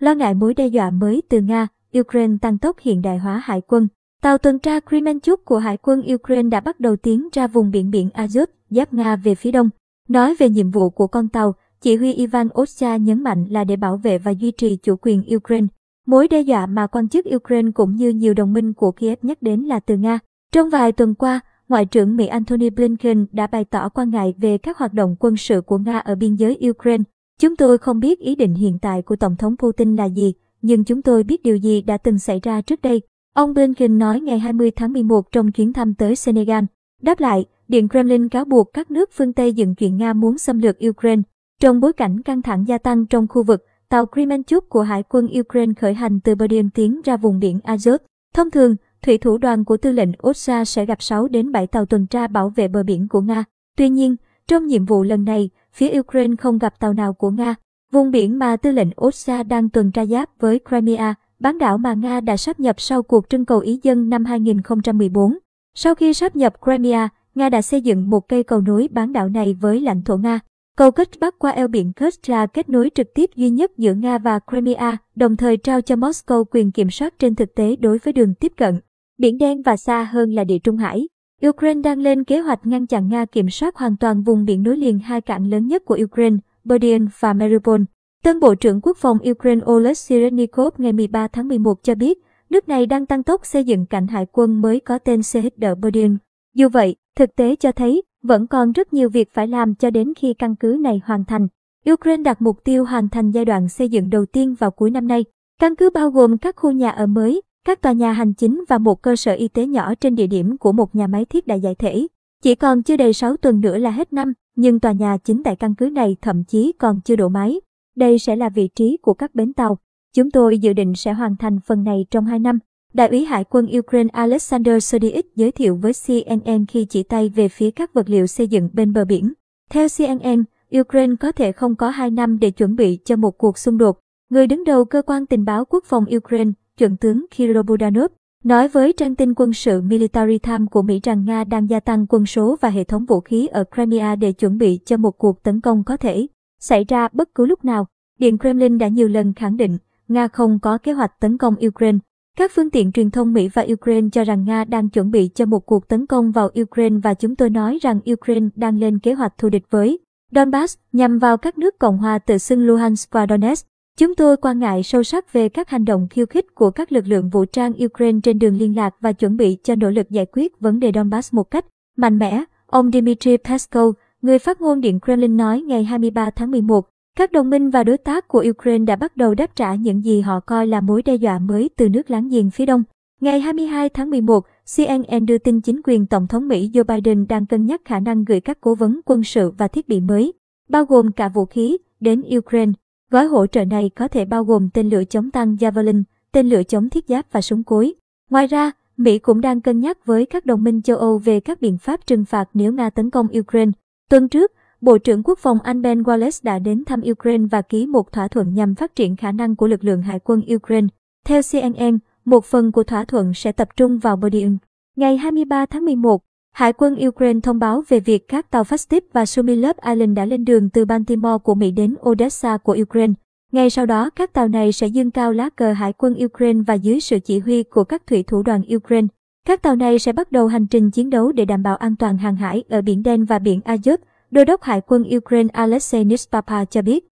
Lo ngại mối đe dọa mới từ Nga, Ukraine tăng tốc hiện đại hóa hải quân. Tàu tuần tra Kremenchuk của Hải quân Ukraine đã bắt đầu tiến ra vùng biển biển Azov, giáp Nga về phía đông. Nói về nhiệm vụ của con tàu, chỉ huy Ivan Osha nhấn mạnh là để bảo vệ và duy trì chủ quyền Ukraine. Mối đe dọa mà quan chức Ukraine cũng như nhiều đồng minh của Kiev nhắc đến là từ Nga. Trong vài tuần qua, Ngoại trưởng Mỹ Antony Blinken đã bày tỏ quan ngại về các hoạt động quân sự của Nga ở biên giới Ukraine. Chúng tôi không biết ý định hiện tại của Tổng thống Putin là gì, nhưng chúng tôi biết điều gì đã từng xảy ra trước đây. Ông Blinken nói ngày 20 tháng 11 trong chuyến thăm tới Senegal. Đáp lại, Điện Kremlin cáo buộc các nước phương Tây dựng chuyện Nga muốn xâm lược Ukraine. Trong bối cảnh căng thẳng gia tăng trong khu vực, tàu Kremenchuk của Hải quân Ukraine khởi hành từ Berdyansk tiến ra vùng biển Azov. Thông thường, thủy thủ đoàn của tư lệnh Osa sẽ gặp 6 đến 7 tàu tuần tra bảo vệ bờ biển của Nga. Tuy nhiên, trong nhiệm vụ lần này, phía Ukraine không gặp tàu nào của Nga. Vùng biển mà tư lệnh Ossa đang tuần tra giáp với Crimea, bán đảo mà Nga đã sáp nhập sau cuộc trưng cầu ý dân năm 2014. Sau khi sáp nhập Crimea, Nga đã xây dựng một cây cầu nối bán đảo này với lãnh thổ Nga. Cầu kết bắc qua eo biển Kerch là kết nối trực tiếp duy nhất giữa Nga và Crimea, đồng thời trao cho Moscow quyền kiểm soát trên thực tế đối với đường tiếp cận. Biển Đen và xa hơn là Địa Trung Hải. Ukraine đang lên kế hoạch ngăn chặn Nga kiểm soát hoàn toàn vùng biển nối liền hai cảng lớn nhất của Ukraine, Berdyansk và Mariupol. Tân Bộ trưởng Quốc phòng Ukraine Oleg Sirenikov ngày 13 tháng 11 cho biết, nước này đang tăng tốc xây dựng cảnh hải quân mới có tên CHD Berdyansk. Dù vậy, thực tế cho thấy vẫn còn rất nhiều việc phải làm cho đến khi căn cứ này hoàn thành. Ukraine đặt mục tiêu hoàn thành giai đoạn xây dựng đầu tiên vào cuối năm nay. Căn cứ bao gồm các khu nhà ở mới, các tòa nhà hành chính và một cơ sở y tế nhỏ trên địa điểm của một nhà máy thiết đại giải thể. Chỉ còn chưa đầy 6 tuần nữa là hết năm, nhưng tòa nhà chính tại căn cứ này thậm chí còn chưa đổ máy. Đây sẽ là vị trí của các bến tàu. Chúng tôi dự định sẽ hoàn thành phần này trong 2 năm. Đại úy Hải quân Ukraine Alexander Sodiik giới thiệu với CNN khi chỉ tay về phía các vật liệu xây dựng bên bờ biển. Theo CNN, Ukraine có thể không có 2 năm để chuẩn bị cho một cuộc xung đột. Người đứng đầu cơ quan tình báo quốc phòng Ukraine, chuẩn tướng Kirill Budanov, nói với trang tin quân sự Military Times của Mỹ rằng Nga đang gia tăng quân số và hệ thống vũ khí ở Crimea để chuẩn bị cho một cuộc tấn công có thể xảy ra bất cứ lúc nào. Điện Kremlin đã nhiều lần khẳng định Nga không có kế hoạch tấn công Ukraine. Các phương tiện truyền thông Mỹ và Ukraine cho rằng Nga đang chuẩn bị cho một cuộc tấn công vào Ukraine và chúng tôi nói rằng Ukraine đang lên kế hoạch thù địch với Donbass nhằm vào các nước Cộng hòa tự xưng Luhansk và Donetsk. Chúng tôi quan ngại sâu sắc về các hành động khiêu khích của các lực lượng vũ trang Ukraine trên đường liên lạc và chuẩn bị cho nỗ lực giải quyết vấn đề Donbass một cách mạnh mẽ, ông Dmitry Peskov, người phát ngôn Điện Kremlin nói ngày 23 tháng 11. Các đồng minh và đối tác của Ukraine đã bắt đầu đáp trả những gì họ coi là mối đe dọa mới từ nước láng giềng phía đông. Ngày 22 tháng 11, CNN đưa tin chính quyền Tổng thống Mỹ Joe Biden đang cân nhắc khả năng gửi các cố vấn quân sự và thiết bị mới, bao gồm cả vũ khí, đến Ukraine. Gói hỗ trợ này có thể bao gồm tên lửa chống tăng Javelin, tên lửa chống thiết giáp và súng cối. Ngoài ra, Mỹ cũng đang cân nhắc với các đồng minh châu Âu về các biện pháp trừng phạt nếu Nga tấn công Ukraine. Tuần trước, Bộ trưởng Quốc phòng Anh Ben Wallace đã đến thăm Ukraine và ký một thỏa thuận nhằm phát triển khả năng của lực lượng hải quân Ukraine. Theo CNN, một phần của thỏa thuận sẽ tập trung vào Bodium. Ngày 23 tháng 11, Hải quân Ukraine thông báo về việc các tàu Fastip và Sumilov Island đã lên đường từ Baltimore của Mỹ đến Odessa của Ukraine. Ngay sau đó, các tàu này sẽ dương cao lá cờ Hải quân Ukraine và dưới sự chỉ huy của các thủy thủ đoàn Ukraine. Các tàu này sẽ bắt đầu hành trình chiến đấu để đảm bảo an toàn hàng hải ở Biển Đen và Biển Azov, Đô đốc Hải quân Ukraine Alexei Nispapa cho biết.